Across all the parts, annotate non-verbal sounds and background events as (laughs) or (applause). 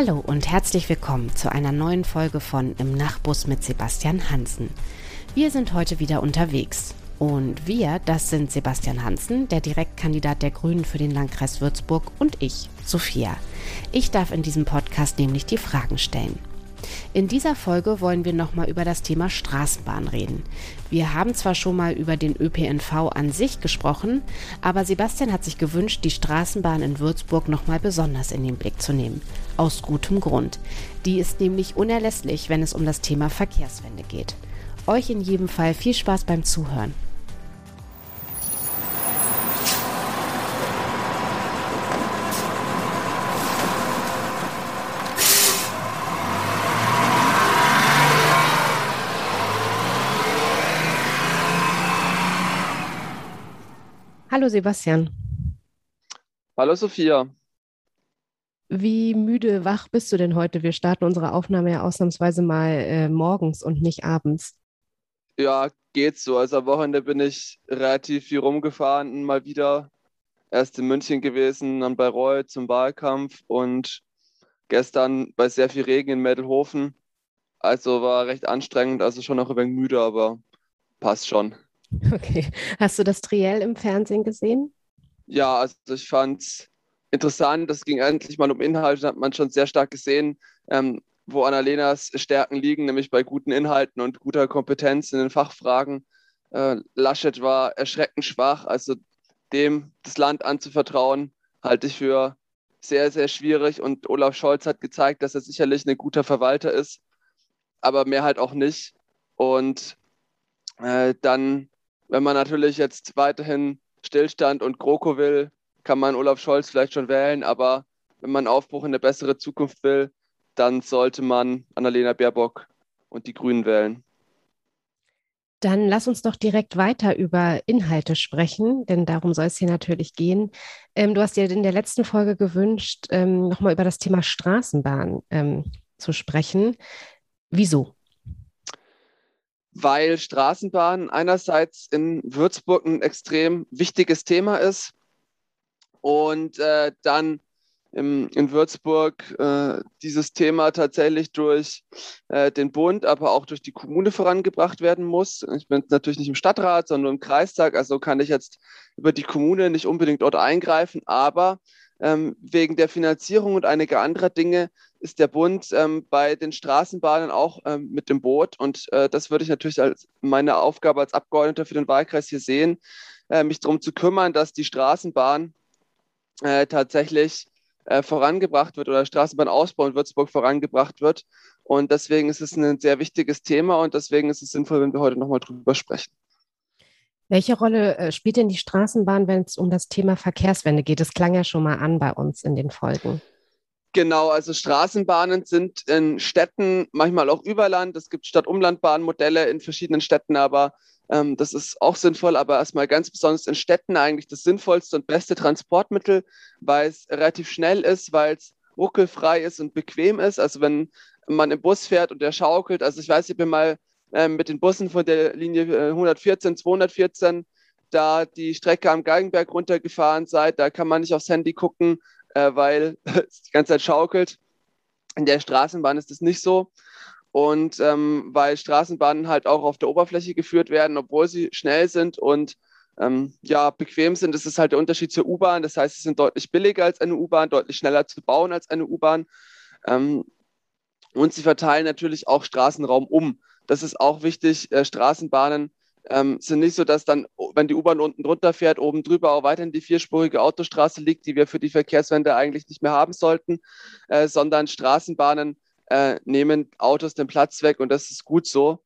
Hallo und herzlich willkommen zu einer neuen Folge von Im Nachbus mit Sebastian Hansen. Wir sind heute wieder unterwegs. Und wir, das sind Sebastian Hansen, der Direktkandidat der Grünen für den Landkreis Würzburg und ich, Sophia. Ich darf in diesem Podcast nämlich die Fragen stellen. In dieser Folge wollen wir nochmal über das Thema Straßenbahn reden. Wir haben zwar schon mal über den ÖPNV an sich gesprochen, aber Sebastian hat sich gewünscht, die Straßenbahn in Würzburg nochmal besonders in den Blick zu nehmen. Aus gutem Grund. Die ist nämlich unerlässlich, wenn es um das Thema Verkehrswende geht. Euch in jedem Fall viel Spaß beim Zuhören. Hallo Sebastian. Hallo Sophia. Wie müde wach bist du denn heute? Wir starten unsere Aufnahme ja ausnahmsweise mal äh, morgens und nicht abends. Ja, geht so. Also am Wochenende bin ich relativ viel rumgefahren, mal wieder erst in München gewesen, dann bei Roy zum Wahlkampf und gestern bei sehr viel Regen in Mädelhofen. Also war recht anstrengend, also schon noch ein wenig müde, aber passt schon. (laughs) Okay. Hast du das Triell im Fernsehen gesehen? Ja, also ich fand es interessant. Das ging endlich mal um Inhalte, hat man schon sehr stark gesehen, ähm, wo Annalenas Stärken liegen, nämlich bei guten Inhalten und guter Kompetenz in den Fachfragen. Äh, Laschet war erschreckend schwach, also dem das Land anzuvertrauen, halte ich für sehr, sehr schwierig. Und Olaf Scholz hat gezeigt, dass er sicherlich ein guter Verwalter ist, aber mehr halt auch nicht. Und äh, dann wenn man natürlich jetzt weiterhin Stillstand und GroKo will, kann man Olaf Scholz vielleicht schon wählen, aber wenn man Aufbruch in eine bessere Zukunft will, dann sollte man Annalena Baerbock und die Grünen wählen. Dann lass uns doch direkt weiter über Inhalte sprechen, denn darum soll es hier natürlich gehen. Ähm, du hast dir in der letzten Folge gewünscht, ähm, nochmal über das Thema Straßenbahn ähm, zu sprechen. Wieso? Weil Straßenbahn einerseits in Würzburg ein extrem wichtiges Thema ist und äh, dann im, in Würzburg äh, dieses Thema tatsächlich durch äh, den Bund, aber auch durch die Kommune vorangebracht werden muss. Ich bin natürlich nicht im Stadtrat, sondern im Kreistag, also kann ich jetzt über die Kommune nicht unbedingt dort eingreifen, aber ähm, wegen der Finanzierung und einiger anderer Dinge ist der Bund ähm, bei den Straßenbahnen auch ähm, mit im Boot. Und äh, das würde ich natürlich als meine Aufgabe als Abgeordneter für den Wahlkreis hier sehen, äh, mich darum zu kümmern, dass die Straßenbahn äh, tatsächlich äh, vorangebracht wird oder Straßenbahnausbau in Würzburg vorangebracht wird. Und deswegen ist es ein sehr wichtiges Thema und deswegen ist es sinnvoll, wenn wir heute nochmal drüber sprechen. Welche Rolle äh, spielt denn die Straßenbahn, wenn es um das Thema Verkehrswende geht? Das klang ja schon mal an bei uns in den Folgen. Genau, also Straßenbahnen sind in Städten, manchmal auch über Land. Es gibt Stadt-Umland-Bahn-Modelle in verschiedenen Städten, aber ähm, das ist auch sinnvoll, aber erstmal ganz besonders in Städten eigentlich das sinnvollste und beste Transportmittel, weil es relativ schnell ist, weil es ruckelfrei ist und bequem ist. Also wenn man im Bus fährt und der schaukelt, also ich weiß, ich bin mal ähm, mit den Bussen von der Linie 114, äh, 214 da die Strecke am Galgenberg runtergefahren seid. Da kann man nicht aufs Handy gucken, äh, weil (laughs) es die ganze Zeit schaukelt. In der Straßenbahn ist das nicht so. Und ähm, weil Straßenbahnen halt auch auf der Oberfläche geführt werden, obwohl sie schnell sind und ähm, ja, bequem sind, das ist halt der Unterschied zur U-Bahn. Das heißt, sie sind deutlich billiger als eine U-Bahn, deutlich schneller zu bauen als eine U-Bahn. Ähm, und sie verteilen natürlich auch Straßenraum um. Das ist auch wichtig. Äh, Straßenbahnen ähm, sind nicht so, dass dann, wenn die U-Bahn unten drunter fährt, oben drüber auch weiterhin die vierspurige Autostraße liegt, die wir für die Verkehrswende eigentlich nicht mehr haben sollten, äh, sondern Straßenbahnen äh, nehmen Autos den Platz weg und das ist gut so,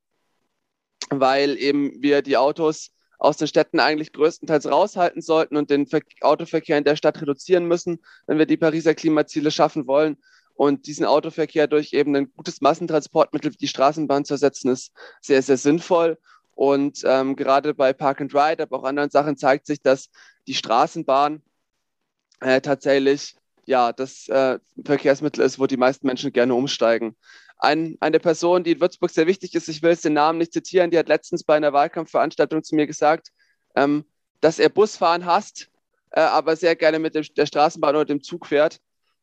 weil eben wir die Autos aus den Städten eigentlich größtenteils raushalten sollten und den Ver Autoverkehr in der Stadt reduzieren müssen, wenn wir die Pariser Klimaziele schaffen wollen. Und diesen Autoverkehr durch eben ein gutes Massentransportmittel wie die Straßenbahn zu ersetzen, ist sehr, sehr sinnvoll. Und ähm, gerade bei Park and Ride, aber auch anderen Sachen zeigt sich, dass die Straßenbahn äh, tatsächlich ja, das äh, Verkehrsmittel ist, wo die meisten Menschen gerne umsteigen. Ein, eine Person, die in Würzburg sehr wichtig ist, ich will jetzt den Namen nicht zitieren, die hat letztens bei einer Wahlkampfveranstaltung zu mir gesagt, ähm, dass er Busfahren hasst, äh, aber sehr gerne mit dem, der Straßenbahn oder dem Zug fährt.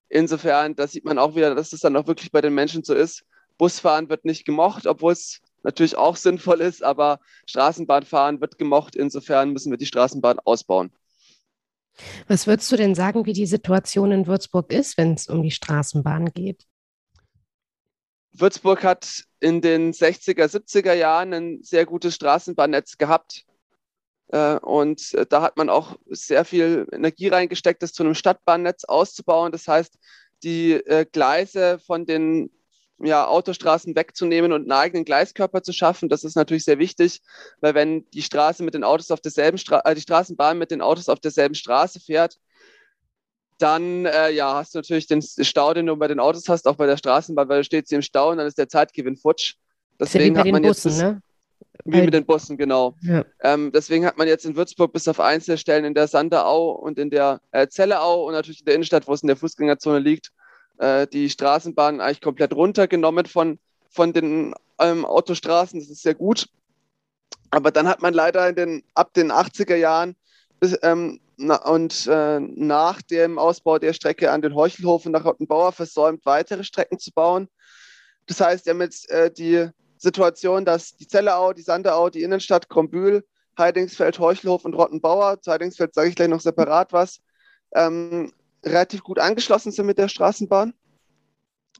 Insofern, da sieht man auch wieder, dass es dann auch wirklich bei den Menschen so ist. Busfahren wird nicht gemocht, obwohl es natürlich auch (laughs) sinnvoll ist, aber Straßenbahnfahren wird gemocht. Insofern müssen wir die Straßenbahn ausbauen. Was würdest du denn sagen, wie die Situation in Würzburg ist, wenn es um die Straßenbahn geht? Würzburg hat in den 60er, 70er Jahren ein sehr gutes Straßenbahnnetz gehabt. Äh, und da hat man auch sehr viel Energie reingesteckt, das zu einem Stadtbahnnetz auszubauen. Das heißt, die äh, Gleise von den ja, Autostraßen wegzunehmen und einen eigenen Gleiskörper zu schaffen. Das ist natürlich sehr wichtig, weil wenn die Straße mit den Autos auf derselben Stra äh, die Straßenbahn mit den Autos auf derselben Straße fährt, dann äh, ja, hast du natürlich den Stau, den du bei den Autos hast, auch bei der Straßenbahn, weil du steht sie im Stau und dann ist der Zeitgewinn futsch. Deswegen hat man Bussen, jetzt ne? Wie mit den Bussen, genau. Ja. Ähm, deswegen hat man jetzt in Würzburg bis auf Einzelstellen in der Sanderau und in der äh, Zelleau und natürlich in der Innenstadt, wo es in der Fußgängerzone liegt, äh, die Straßenbahn eigentlich komplett runtergenommen von, von den ähm, Autostraßen. Das ist sehr gut. Aber dann hat man leider den, ab den 80er Jahren bis, ähm, na, und äh, nach dem Ausbau der Strecke an den Heuchelhof und nach Rottenbauer versäumt, weitere Strecken zu bauen. Das heißt, wir haben jetzt äh, die Situation, dass die Zelleau, die Sanderau, die Innenstadt, Krombühl, Heidingsfeld, Heuchelhof und Rottenbauer, zu Heidingsfeld sage ich gleich noch separat was, ähm, relativ gut angeschlossen sind mit der Straßenbahn.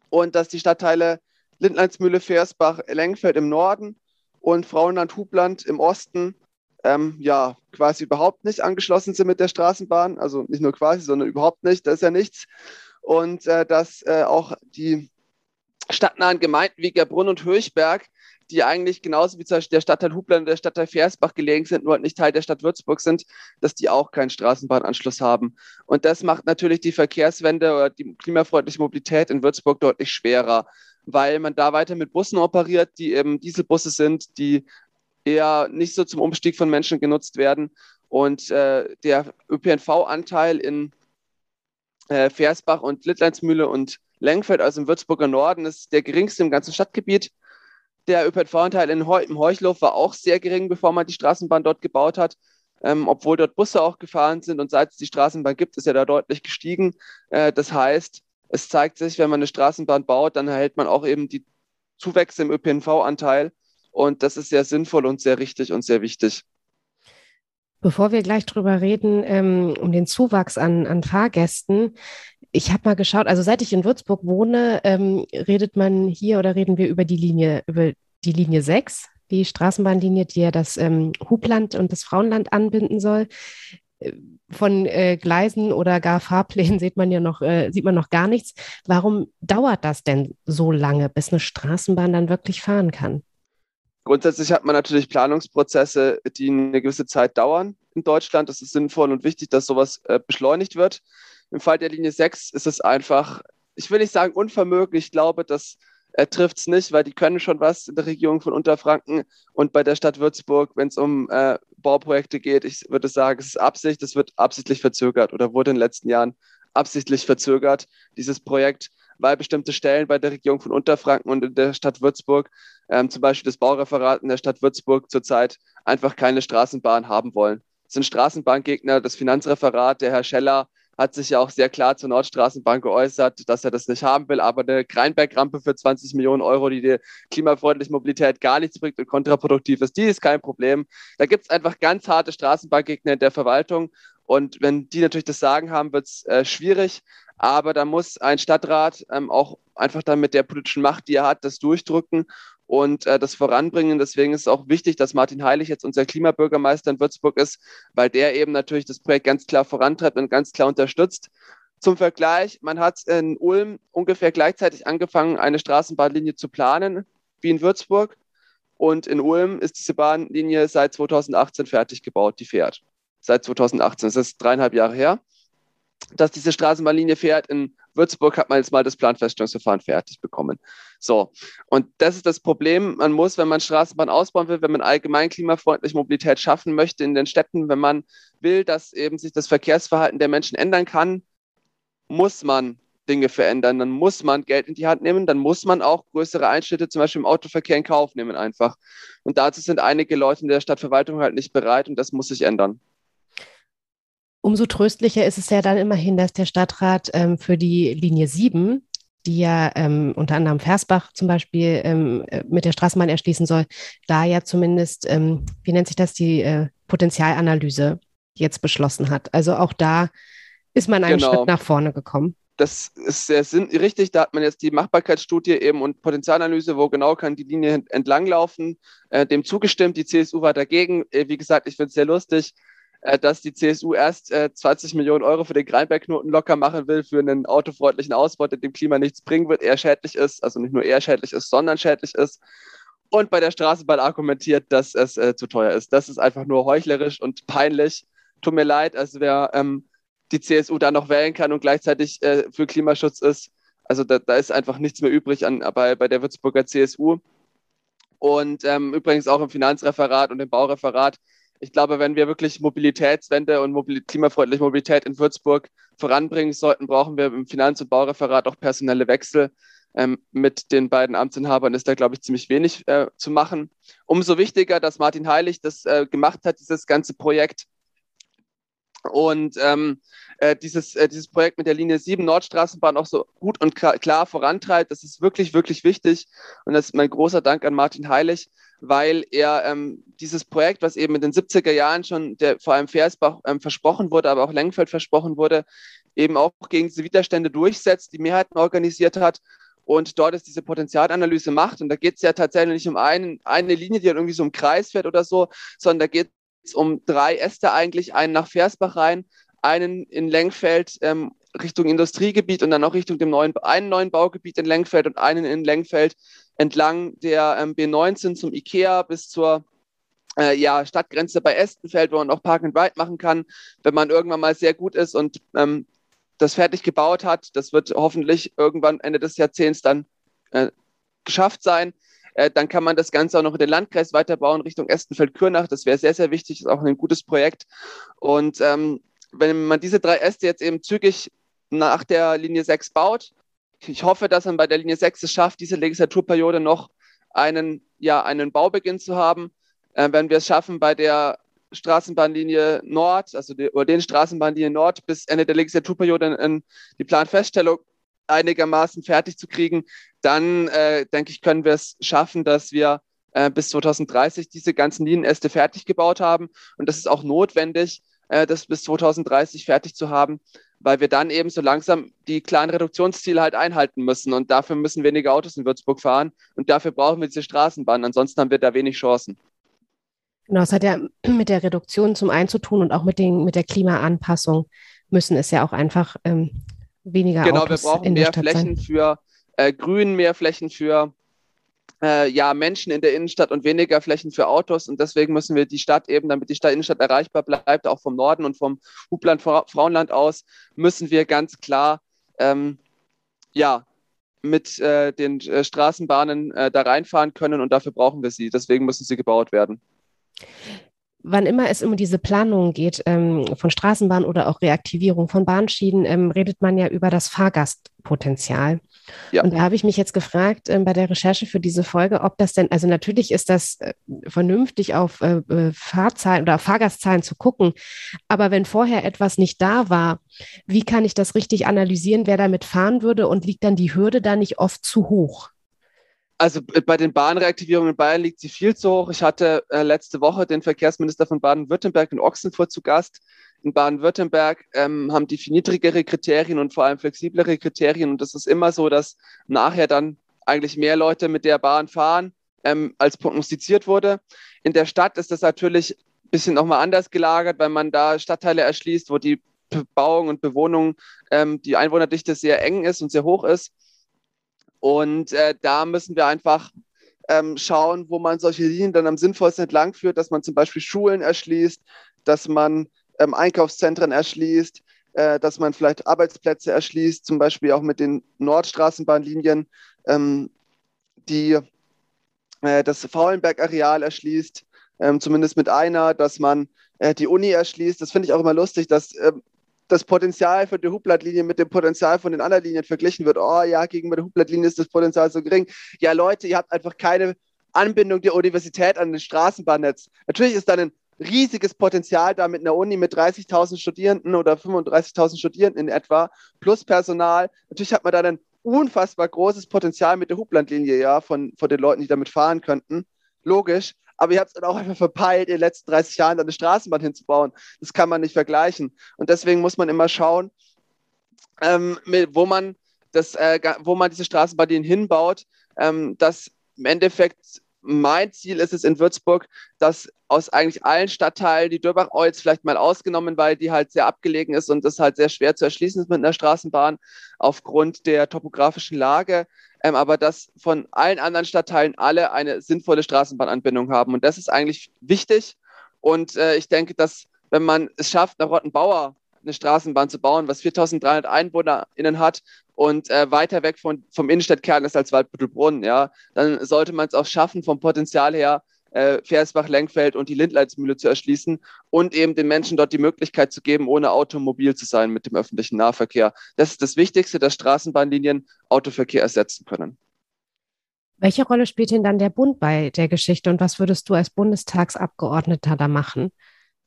Und dass die Stadtteile Lindleinsmühle, Versbach, Lengfeld im Norden und Frauenland, Hubland im Osten ähm, ja quasi überhaupt nicht angeschlossen sind mit der Straßenbahn. Also nicht nur quasi, sondern überhaupt nicht. Da ist ja nichts. Und äh, dass äh, auch die stadtnahen Gemeinden wie Gerbrunn und Höchberg, die eigentlich genauso wie zum Beispiel der Stadtteil Hubland und der Stadtteil Versbach gelegen sind, nur halt nicht Teil der Stadt Würzburg sind, dass die auch keinen Straßenbahnanschluss haben. Und das macht natürlich die Verkehrswende oder die klimafreundliche Mobilität in Würzburg deutlich schwerer, weil man da weiter mit Bussen operiert, die eben Dieselbusse sind, die eher nicht so zum Umstieg von Menschen genutzt werden. Und äh, der ÖPNV-Anteil in äh, Versbach und Littleinsmühle und Lengfeld, also im Würzburger Norden, ist der geringste im ganzen Stadtgebiet. Der ÖPNV-Anteil im Heuchlof war auch sehr gering, bevor man die Straßenbahn dort gebaut hat. Ähm, obwohl dort Busse auch gefahren sind und seit es die Straßenbahn gibt, ist er da deutlich gestiegen. Äh, das heißt, es zeigt sich, wenn man eine Straßenbahn baut, dann erhält man auch eben die Zuwächse im ÖPNV-Anteil. Und das ist sehr sinnvoll und sehr richtig und sehr wichtig. Bevor wir gleich drüber reden, ähm, um den Zuwachs an, an Fahrgästen, ich habe mal geschaut, also seit ich in Würzburg wohne, ähm, redet man hier oder reden wir über die Linie, über die Linie 6, die Straßenbahnlinie, die ja das ähm, Hubland und das Frauenland anbinden soll. Äh, von äh, Gleisen oder gar Fahrplänen sieht man ja noch, äh, sieht man noch gar nichts. Warum dauert das denn so lange, bis eine Straßenbahn dann wirklich fahren kann? Grundsätzlich hat man natürlich Planungsprozesse, die eine gewisse Zeit dauern in Deutschland. Das ist sinnvoll und wichtig, dass sowas äh, beschleunigt wird. Im Fall der Linie 6 ist es einfach, ich will nicht sagen unvermöglich, ich glaube, das äh, trifft es nicht, weil die können schon was in der Regierung von Unterfranken und bei der Stadt Würzburg, wenn es um äh, Bauprojekte geht, ich würde sagen, es ist Absicht, es wird absichtlich verzögert oder wurde in den letzten Jahren absichtlich verzögert, dieses Projekt weil bestimmte Stellen bei der Regierung von Unterfranken und in der Stadt Würzburg, ähm, zum Beispiel das Baureferat in der Stadt Würzburg zurzeit, einfach keine Straßenbahn haben wollen. Das sind Straßenbahngegner, das Finanzreferat, der Herr Scheller, hat sich ja auch sehr klar zur Nordstraßenbahn geäußert, dass er das nicht haben will, aber eine Kreinberg-Rampe für 20 Millionen Euro, die der klimafreundlichen Mobilität gar nichts bringt und kontraproduktiv ist, die ist kein Problem. Da gibt es einfach ganz harte Straßenbahngegner in der Verwaltung und wenn die natürlich das Sagen haben, wird es äh, schwierig. Aber da muss ein Stadtrat ähm, auch einfach dann mit der politischen Macht, die er hat, das durchdrücken und äh, das voranbringen. Deswegen ist es auch wichtig, dass Martin Heilig jetzt unser Klimabürgermeister in Würzburg ist, weil der eben natürlich das Projekt ganz klar vorantreibt und ganz klar unterstützt. Zum Vergleich, man hat in Ulm ungefähr gleichzeitig angefangen, eine Straßenbahnlinie zu planen, wie in Würzburg. Und in Ulm ist diese Bahnlinie seit 2018 fertig gebaut, die fährt. Seit 2018, das ist dreieinhalb Jahre her dass diese Straßenbahnlinie fährt. In Würzburg hat man jetzt mal das Planfeststellungsverfahren fertig bekommen. So, und das ist das Problem. Man muss, wenn man Straßenbahn ausbauen will, wenn man allgemein klimafreundliche Mobilität schaffen möchte in den Städten, wenn man will, dass eben sich das Verkehrsverhalten der Menschen ändern kann, muss man Dinge verändern. Dann muss man Geld in die Hand nehmen, dann muss man auch größere Einschnitte zum Beispiel im Autoverkehr in Kauf nehmen einfach. Und dazu sind einige Leute in der Stadtverwaltung halt nicht bereit und das muss sich ändern. Umso tröstlicher ist es ja dann immerhin, dass der Stadtrat ähm, für die Linie 7, die ja ähm, unter anderem Versbach zum Beispiel ähm, äh, mit der Straßenbahn erschließen soll, da ja zumindest, ähm, wie nennt sich das, die äh, Potenzialanalyse jetzt beschlossen hat. Also auch da ist man einen genau. Schritt nach vorne gekommen. Das ist sehr sinn richtig. Da hat man jetzt die Machbarkeitsstudie eben und Potenzialanalyse, wo genau kann die Linie entlanglaufen, äh, dem zugestimmt. Die CSU war dagegen. Äh, wie gesagt, ich finde es sehr lustig dass die CSU erst äh, 20 Millionen Euro für den Greinbergknoten locker machen will, für einen autofreundlichen Ausbau, der dem Klima nichts bringen wird, eher schädlich ist, also nicht nur eher schädlich ist, sondern schädlich ist. Und bei der Straßenbahn argumentiert, dass es äh, zu teuer ist. Das ist einfach nur heuchlerisch und peinlich. Tut mir leid, also wer ähm, die CSU da noch wählen kann und gleichzeitig äh, für Klimaschutz ist, also da, da, ist einfach nichts mehr übrig an, bei, bei der Würzburger CSU. Und ähm, übrigens auch im Finanzreferat und im Baureferat ich glaube, wenn wir wirklich Mobilitätswende und mobil klimafreundliche Mobilität in Würzburg voranbringen sollten, brauchen wir im Finanz- und Baureferat auch personelle Wechsel. Ähm, mit den beiden Amtsinhabern ist da, glaube ich, ziemlich wenig äh, zu machen. Umso wichtiger, dass Martin Heilig das äh, gemacht hat, dieses ganze Projekt. Und ähm, äh, dieses, äh, dieses Projekt mit der Linie 7 Nordstraßenbahn auch so gut und klar vorantreibt. Das ist wirklich, wirklich wichtig. Und das ist mein großer Dank an Martin Heilig, weil er ähm, dieses Projekt, was eben in den 70er Jahren schon der, vor allem Versbach ähm, versprochen wurde, aber auch Lengfeld versprochen wurde, eben auch gegen diese Widerstände durchsetzt, die Mehrheiten organisiert hat und dort ist diese Potenzialanalyse macht. Und da geht es ja tatsächlich nicht um einen, eine Linie, die dann irgendwie so im Kreis fährt oder so, sondern da geht um drei Äste eigentlich, einen nach Versbach rein, einen in Lengfeld ähm, Richtung Industriegebiet und dann auch Richtung dem neuen, einen neuen Baugebiet in Lengfeld und einen in Lengfeld entlang der ähm, B19 zum Ikea bis zur äh, ja, Stadtgrenze bei Estenfeld, wo man auch Park and Ride machen kann, wenn man irgendwann mal sehr gut ist und ähm, das fertig gebaut hat. Das wird hoffentlich irgendwann Ende des Jahrzehnts dann äh, geschafft sein. Äh, dann kann man das Ganze auch noch in den Landkreis weiterbauen Richtung Estenfeld-Kürnach. Das wäre sehr, sehr wichtig. Ist auch ein gutes Projekt. Und ähm, wenn man diese drei Äste jetzt eben zügig nach der Linie 6 baut, ich hoffe, dass man bei der Linie 6 es schafft, diese Legislaturperiode noch einen, ja, einen Baubeginn zu haben. Äh, wenn wir es schaffen, bei der Straßenbahnlinie Nord, also die, oder den Straßenbahnlinie Nord bis Ende der Legislaturperiode in, in die Planfeststellung einigermaßen fertig zu kriegen, dann äh, denke ich, können wir es schaffen, dass wir äh, bis 2030 diese ganzen Linienäste fertig gebaut haben. Und das ist auch notwendig, äh, das bis 2030 fertig zu haben, weil wir dann eben so langsam die klaren Reduktionsziele halt einhalten müssen. Und dafür müssen weniger Autos in Würzburg fahren. Und dafür brauchen wir diese Straßenbahn. Ansonsten haben wir da wenig Chancen. Genau, es hat ja (clears throat) mit der Reduktion zum einen zu tun und auch mit, den, mit der Klimaanpassung müssen es ja auch einfach ähm, weniger genau, Autos wir brauchen mehr Flächen sein. für äh, Grün, mehr Flächen für äh, ja, Menschen in der Innenstadt und weniger Flächen für Autos. Und deswegen müssen wir die Stadt eben, damit die Stadt Innenstadt erreichbar bleibt, auch vom Norden und vom Hubland Frauenland aus, müssen wir ganz klar ähm, ja, mit äh, den äh, Straßenbahnen äh, da reinfahren können und dafür brauchen wir sie. Deswegen müssen sie gebaut werden wann immer es um diese Planungen geht, ähm, von Straßenbahn oder auch Reaktivierung von Bahnschienen, ähm, redet man ja über das Fahrgastpotenzial. Ja. Und da habe ich mich jetzt gefragt ähm, bei der Recherche für diese Folge, ob das denn, also natürlich ist das äh, vernünftig auf äh, äh Fahrzahlen oder Fahrgastzahlen zu gucken, aber wenn vorher etwas nicht da war, wie kann ich das richtig analysieren, wer damit fahren würde und liegt dann die Hürde da nicht oft zu hoch? Also äh, bei den Bahnreaktivierungen in Bayern liegt sie viel zu hoch. Ich hatte äh, letzte Woche den Verkehrsminister von Baden-Württemberg in Ochsenfurt zu Gast. In Baden-Württemberg ähm, haben die viel niedrigere Kriterien und vor allem flexiblere Kriterien. Und das ist immer so, dass nachher dann eigentlich mehr Leute mit der Bahn fahren, ähm, als prognostiziert wurde. In der Stadt ist das natürlich ein bisschen nochmal anders gelagert, weil man da Stadtteile erschließt, wo die Bebauung und Bewohnung, ähm, die Einwohnerdichte sehr eng ist und sehr hoch ist. Und äh, da müssen wir einfach ähm, schauen, wo man solche Linien dann am sinnvollsten entlang führt, dass man zum Beispiel Schulen erschließt, dass man ähm, Einkaufszentren erschließt, äh, dass man vielleicht Arbeitsplätze erschließt, zum Beispiel auch mit den Nordstraßenbahnlinien, ähm, die äh, das Faulenberg-Areal erschließt, ähm, zumindest mit einer, dass man äh, die Uni erschließt. Das finde ich auch immer lustig, dass ähm, das Potenzial von der Hublattlinie mit dem Potenzial von den anderen Linien verglichen wird. Oh ja, gegenüber der Hublattlinie ist das Potenzial so gering. Ja, Leute, ihr habt einfach keine Anbindung der Universität an das Straßenbahnnetz. Natürlich ist dann ein riesiges Potenzial da mit einer Uni mit 30.000 Studierenden oder 35.000 Studierenden in etwa, plus Personal. Natürlich hat man da ein unfassbar großes Potenzial mit der Hublandlinie, ja, von, von den Leuten, die damit fahren könnten. Logisch. Aber ihr habt es dann auch einfach verpeilt, in den letzten 30 Jahren eine Straßenbahn hinzubauen. Das kann man nicht vergleichen. Und deswegen muss man immer schauen, ähm, wo, man das, äh, wo man diese Straßenbahn hinbaut, ähm, dass im Endeffekt mein Ziel ist es in Würzburg, dass aus eigentlich allen Stadtteilen die Dürbach-Au jetzt vielleicht mal ausgenommen, weil die halt sehr abgelegen ist und das halt sehr schwer zu erschließen ist mit einer Straßenbahn aufgrund der topografischen Lage. Ähm, aber dass von allen anderen Stadtteilen alle eine sinnvolle Straßenbahnanbindung haben. Und das ist eigentlich wichtig. Und äh, ich denke, dass wenn man es schafft, nach Rottenbauer eine Straßenbahn zu bauen, was 4300 EinwohnerInnen hat und äh, weiter weg von, vom Innenstadtkern ist als Waldbüttelbrunn, ja, dann sollte man es auch schaffen, vom Potenzial her, äh, Versbach-Lenkfeld und die Lindleitsmühle zu erschließen und eben den Menschen dort die Möglichkeit zu geben, ohne automobil zu sein mit dem öffentlichen Nahverkehr. Das ist das Wichtigste, dass Straßenbahnlinien Autoverkehr ersetzen können. Welche Rolle spielt denn dann der Bund bei der Geschichte und was würdest du als Bundestagsabgeordneter da machen?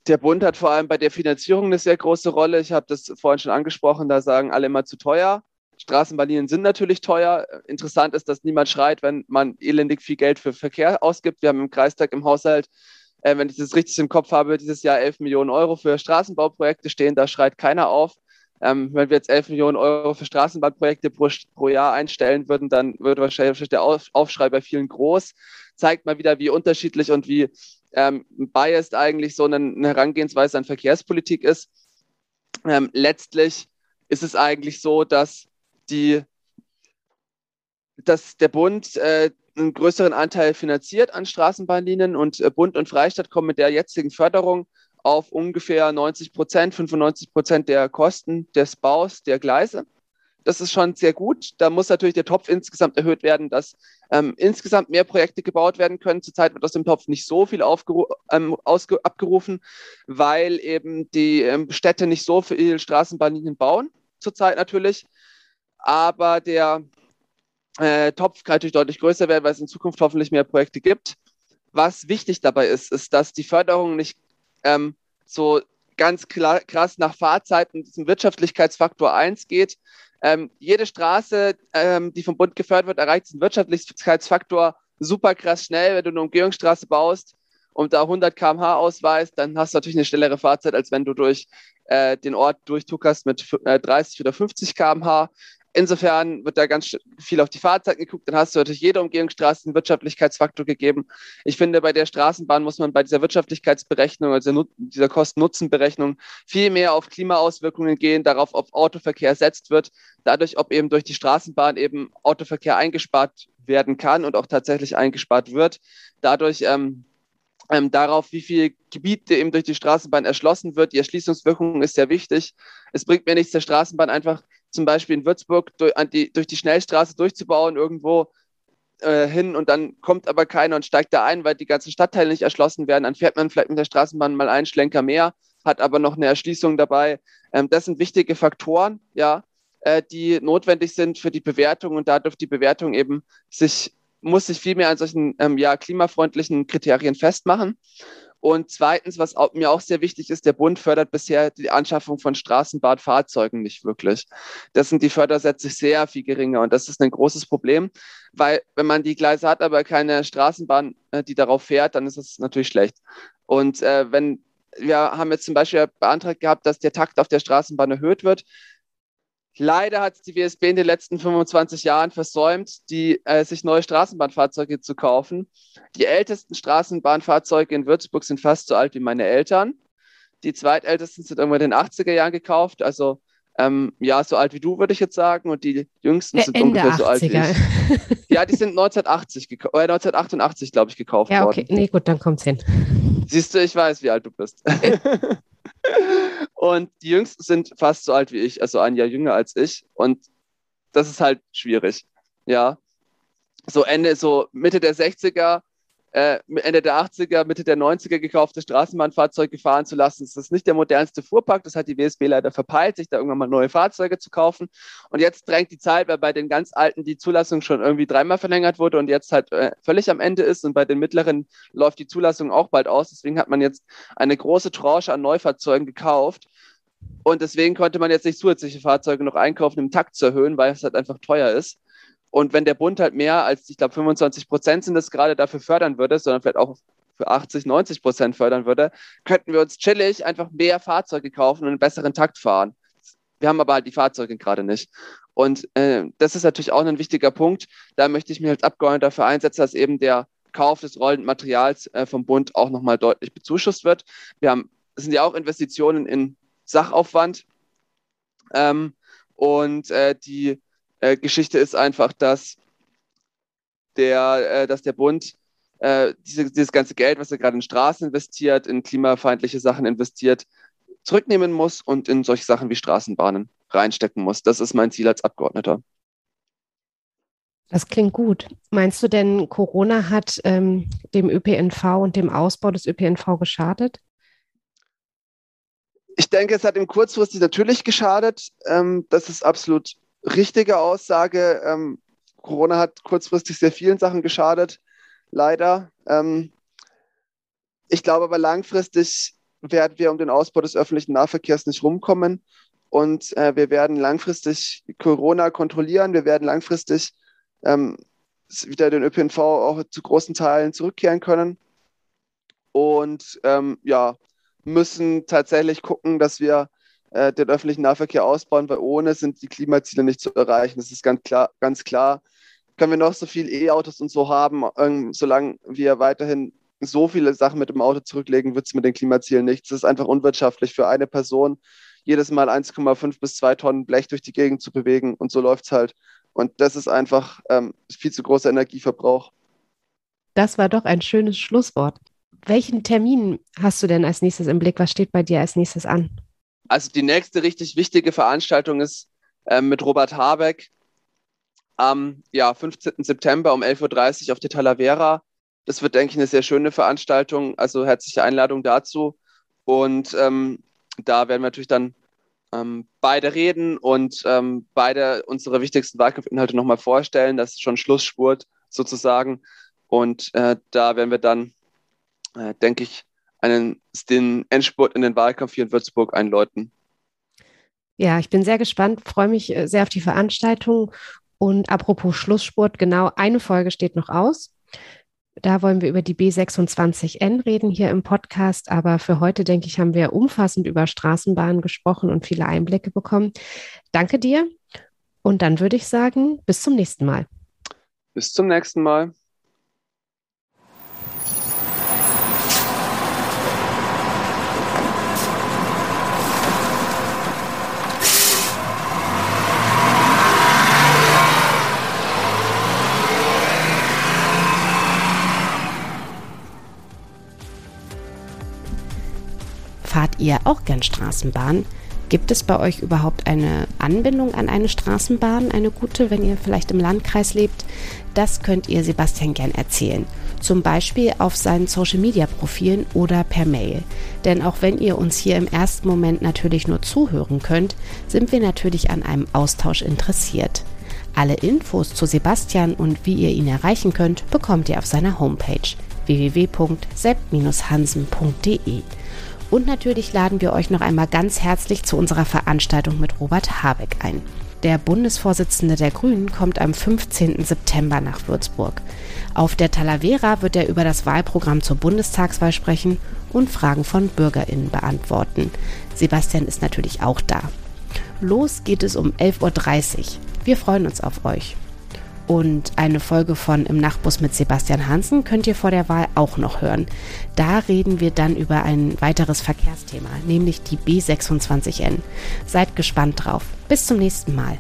Der Bund hat vor allem bei der Finanzierung eine sehr große Rolle. Ich habe das vorhin schon angesprochen, da sagen alle immer zu teuer. Straßenbahnlinien sind natürlich teuer. Interessant ist, dass niemand schreit, wenn man elendig viel Geld für Verkehr ausgibt. Wir haben im Kreistag im Haushalt, äh, wenn ich das richtig im Kopf habe, dieses Jahr 11 Millionen Euro für Straßenbauprojekte stehen. Da schreit keiner auf. Ähm, wenn wir jetzt 11 Millionen Euro für Straßenbahnprojekte pro, pro Jahr einstellen würden, dann würde wahrscheinlich der Aufschrei bei vielen groß. Zeigt mal wieder, wie unterschiedlich und wie ähm, biased eigentlich so eine, eine Herangehensweise an Verkehrspolitik ist. Ähm, letztlich ist es eigentlich so, dass die, dass der Bund äh, einen größeren Anteil finanziert an Straßenbahnlinien und äh, Bund und Freistaat kommen mit der jetzigen Förderung auf ungefähr 90 Prozent, 95 Prozent der Kosten des Baus der Gleise. Das ist schon sehr gut. Da muss natürlich der Topf insgesamt erhöht werden, dass ähm, insgesamt mehr Projekte gebaut werden können. Zurzeit wird aus dem Topf nicht so viel ähm, abgerufen, weil eben die ähm, Städte nicht so viele Straßenbahnlinien bauen, zurzeit natürlich aber der äh, Topf kann natürlich deutlich größer werden, weil es in Zukunft hoffentlich mehr Projekte gibt. Was wichtig dabei ist, ist, dass die Förderung nicht ähm, so ganz klar, krass nach Fahrzeiten diesem Wirtschaftlichkeitsfaktor 1 geht. Ähm, jede Straße, ähm, die vom Bund gefördert wird, erreicht diesen Wirtschaftlichkeitsfaktor super krass schnell. Wenn du eine Umgehungsstraße baust und da 100 km/h ausweist, dann hast du natürlich eine schnellere Fahrzeit, als wenn du durch äh, den Ort durchtuckerst mit äh, 30 oder 50 km/h. Insofern wird da ganz viel auf die Fahrzeit geguckt. Dann hast du natürlich jede Umgehungsstraße einen Wirtschaftlichkeitsfaktor gegeben. Ich finde, bei der Straßenbahn muss man bei dieser Wirtschaftlichkeitsberechnung, also dieser Kosten-Nutzen-Berechnung, viel mehr auf Klimaauswirkungen gehen, darauf, ob Autoverkehr ersetzt wird, dadurch, ob eben durch die Straßenbahn eben Autoverkehr eingespart werden kann und auch tatsächlich eingespart wird. Dadurch ähm, ähm, darauf, wie viel Gebiete eben durch die Straßenbahn erschlossen wird. Die Erschließungswirkung ist sehr wichtig. Es bringt mir nichts, der Straßenbahn einfach zum Beispiel in Würzburg durch die, durch die Schnellstraße durchzubauen, irgendwo äh, hin und dann kommt aber keiner und steigt da ein, weil die ganzen Stadtteile nicht erschlossen werden. Dann fährt man vielleicht mit der Straßenbahn mal einen Schlenker mehr, hat aber noch eine Erschließung dabei. Ähm, das sind wichtige Faktoren, ja, äh, die notwendig sind für die Bewertung und da dürfte die Bewertung eben sich muss sich viel mehr an solchen ähm, ja, klimafreundlichen Kriterien festmachen. Und zweitens, was auch, mir auch sehr wichtig ist, der Bund fördert bisher die Anschaffung von Straßenbahnfahrzeugen nicht wirklich. Das sind die Fördersätze sehr viel geringer und das ist ein großes Problem, weil wenn man die Gleise hat, aber keine Straßenbahn, äh, die darauf fährt, dann ist es natürlich schlecht. Und äh, wenn wir haben jetzt zum Beispiel beantragt gehabt, dass der Takt auf der Straßenbahn erhöht wird. Leider hat es die WSB in den letzten 25 Jahren versäumt, die, äh, sich neue Straßenbahnfahrzeuge zu kaufen. Die ältesten Straßenbahnfahrzeuge in Würzburg sind fast so alt wie meine Eltern. Die zweitältesten sind irgendwann in den 80er Jahren gekauft, also ähm, ja, so alt wie du, würde ich jetzt sagen. Und die jüngsten sind Ende ungefähr 80er. so alt wie ich. Ja, die sind 1980 äh, 1988, glaube ich, gekauft worden. Ja, okay. Worden. Nee, gut, dann kommt's hin. Siehst du, ich weiß, wie alt du bist. (laughs) Und die Jüngsten sind fast so alt wie ich, also ein Jahr jünger als ich. Und das ist halt schwierig. Ja. So Ende, so Mitte der 60er äh, Ende der 80er, Mitte der 90er gekaufte Straßenbahnfahrzeuge fahren zu lassen. Das ist nicht der modernste Fuhrpark. Das hat die WSB leider verpeilt, sich da irgendwann mal neue Fahrzeuge zu kaufen. Und jetzt drängt die Zeit, weil bei den ganz alten die Zulassung schon irgendwie dreimal verlängert wurde und jetzt halt äh, völlig am Ende ist. Und bei den mittleren läuft die Zulassung auch bald aus. Deswegen hat man jetzt eine große Tranche an Neufahrzeugen gekauft. Und deswegen konnte man jetzt nicht zusätzliche Fahrzeuge noch einkaufen, um Takt zu erhöhen, weil es halt einfach teuer ist. Und wenn der Bund halt mehr als, ich glaube, 25 Prozent sind das gerade dafür fördern würde, sondern vielleicht auch für 80, 90 Prozent fördern würde, könnten wir uns chillig einfach mehr Fahrzeuge kaufen und einen besseren Takt fahren. Wir haben aber halt die Fahrzeuge gerade nicht. Und äh, das ist natürlich auch ein wichtiger Punkt. Da möchte ich mich als Abgeordneter dafür einsetzen, dass eben der Kauf des rollenden Materials äh, vom Bund auch nochmal deutlich bezuschusst wird. Wir haben, das sind ja auch Investitionen in Sachaufwand. Ähm, und äh, die äh, Geschichte ist einfach, dass der, äh, dass der Bund äh, diese, dieses ganze Geld, was er gerade in Straßen investiert, in klimafeindliche Sachen investiert, zurücknehmen muss und in solche Sachen wie Straßenbahnen reinstecken muss. Das ist mein Ziel als Abgeordneter. Das klingt gut. Meinst du denn, Corona hat ähm, dem ÖPNV und dem Ausbau des ÖPNV geschadet? Ich denke, es hat ihm kurzfristig natürlich geschadet. Ähm, das ist absolut richtige Aussage. Ähm, Corona hat kurzfristig sehr vielen Sachen geschadet, leider. Ähm, ich glaube aber langfristig werden wir um den Ausbau des öffentlichen Nahverkehrs nicht rumkommen. Und äh, wir werden langfristig Corona kontrollieren. Wir werden langfristig ähm, wieder den ÖPNV auch zu großen Teilen zurückkehren können. Und ähm, ja, müssen tatsächlich gucken, dass wir äh, den öffentlichen Nahverkehr ausbauen, weil ohne sind die Klimaziele nicht zu erreichen. Das ist ganz klar. Ganz klar. Können wir noch so viel E-Autos und so haben, ähm, solange wir weiterhin so viele Sachen mit dem Auto zurücklegen, wird es mit den Klimazielen nichts. Es ist einfach unwirtschaftlich für eine Person, jedes Mal 1,5 bis 2 Tonnen Blech durch die Gegend zu bewegen. Und so läuft es halt. Und das ist einfach ähm, viel zu großer Energieverbrauch. Das war doch ein schönes Schlusswort. Welchen Termin hast du denn als nächstes im Blick? Was steht bei dir als nächstes an? Also die nächste richtig wichtige Veranstaltung ist äh, mit Robert Habeck am ja, 15. September um 11.30 Uhr auf der Talavera. Das wird, denke ich, eine sehr schöne Veranstaltung. Also herzliche Einladung dazu. Und ähm, da werden wir natürlich dann ähm, beide reden und ähm, beide unsere wichtigsten Wahlkampfinhalte nochmal vorstellen. Das ist schon Schlussspurt sozusagen. Und äh, da werden wir dann, äh, denke ich, einen, den Endspurt in den Wahlkampf hier in Würzburg einläuten. Ja, ich bin sehr gespannt, freue mich äh, sehr auf die Veranstaltung. Und apropos Schlussspurt, genau eine Folge steht noch aus. Da wollen wir über die B26N reden hier im Podcast. Aber für heute, denke ich, haben wir umfassend über Straßenbahnen gesprochen und viele Einblicke bekommen. Danke dir. Und dann würde ich sagen, bis zum nächsten Mal. Bis zum nächsten Mal. Ihr auch gern Straßenbahn? Gibt es bei euch überhaupt eine Anbindung an eine Straßenbahn, eine gute, wenn ihr vielleicht im Landkreis lebt? Das könnt ihr Sebastian gern erzählen. Zum Beispiel auf seinen Social Media Profilen oder per Mail. Denn auch wenn ihr uns hier im ersten Moment natürlich nur zuhören könnt, sind wir natürlich an einem Austausch interessiert. Alle Infos zu Sebastian und wie ihr ihn erreichen könnt, bekommt ihr auf seiner Homepage www.sepp-hansen.de. Und natürlich laden wir euch noch einmal ganz herzlich zu unserer Veranstaltung mit Robert Habeck ein. Der Bundesvorsitzende der Grünen kommt am 15. September nach Würzburg. Auf der Talavera wird er über das Wahlprogramm zur Bundestagswahl sprechen und Fragen von BürgerInnen beantworten. Sebastian ist natürlich auch da. Los geht es um 11.30 Uhr. Wir freuen uns auf euch. Und eine Folge von Im Nachtbus mit Sebastian Hansen könnt ihr vor der Wahl auch noch hören. Da reden wir dann über ein weiteres Verkehrsthema, nämlich die B26N. Seid gespannt drauf. Bis zum nächsten Mal.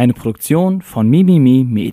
Eine Produktion von Mimimi Media.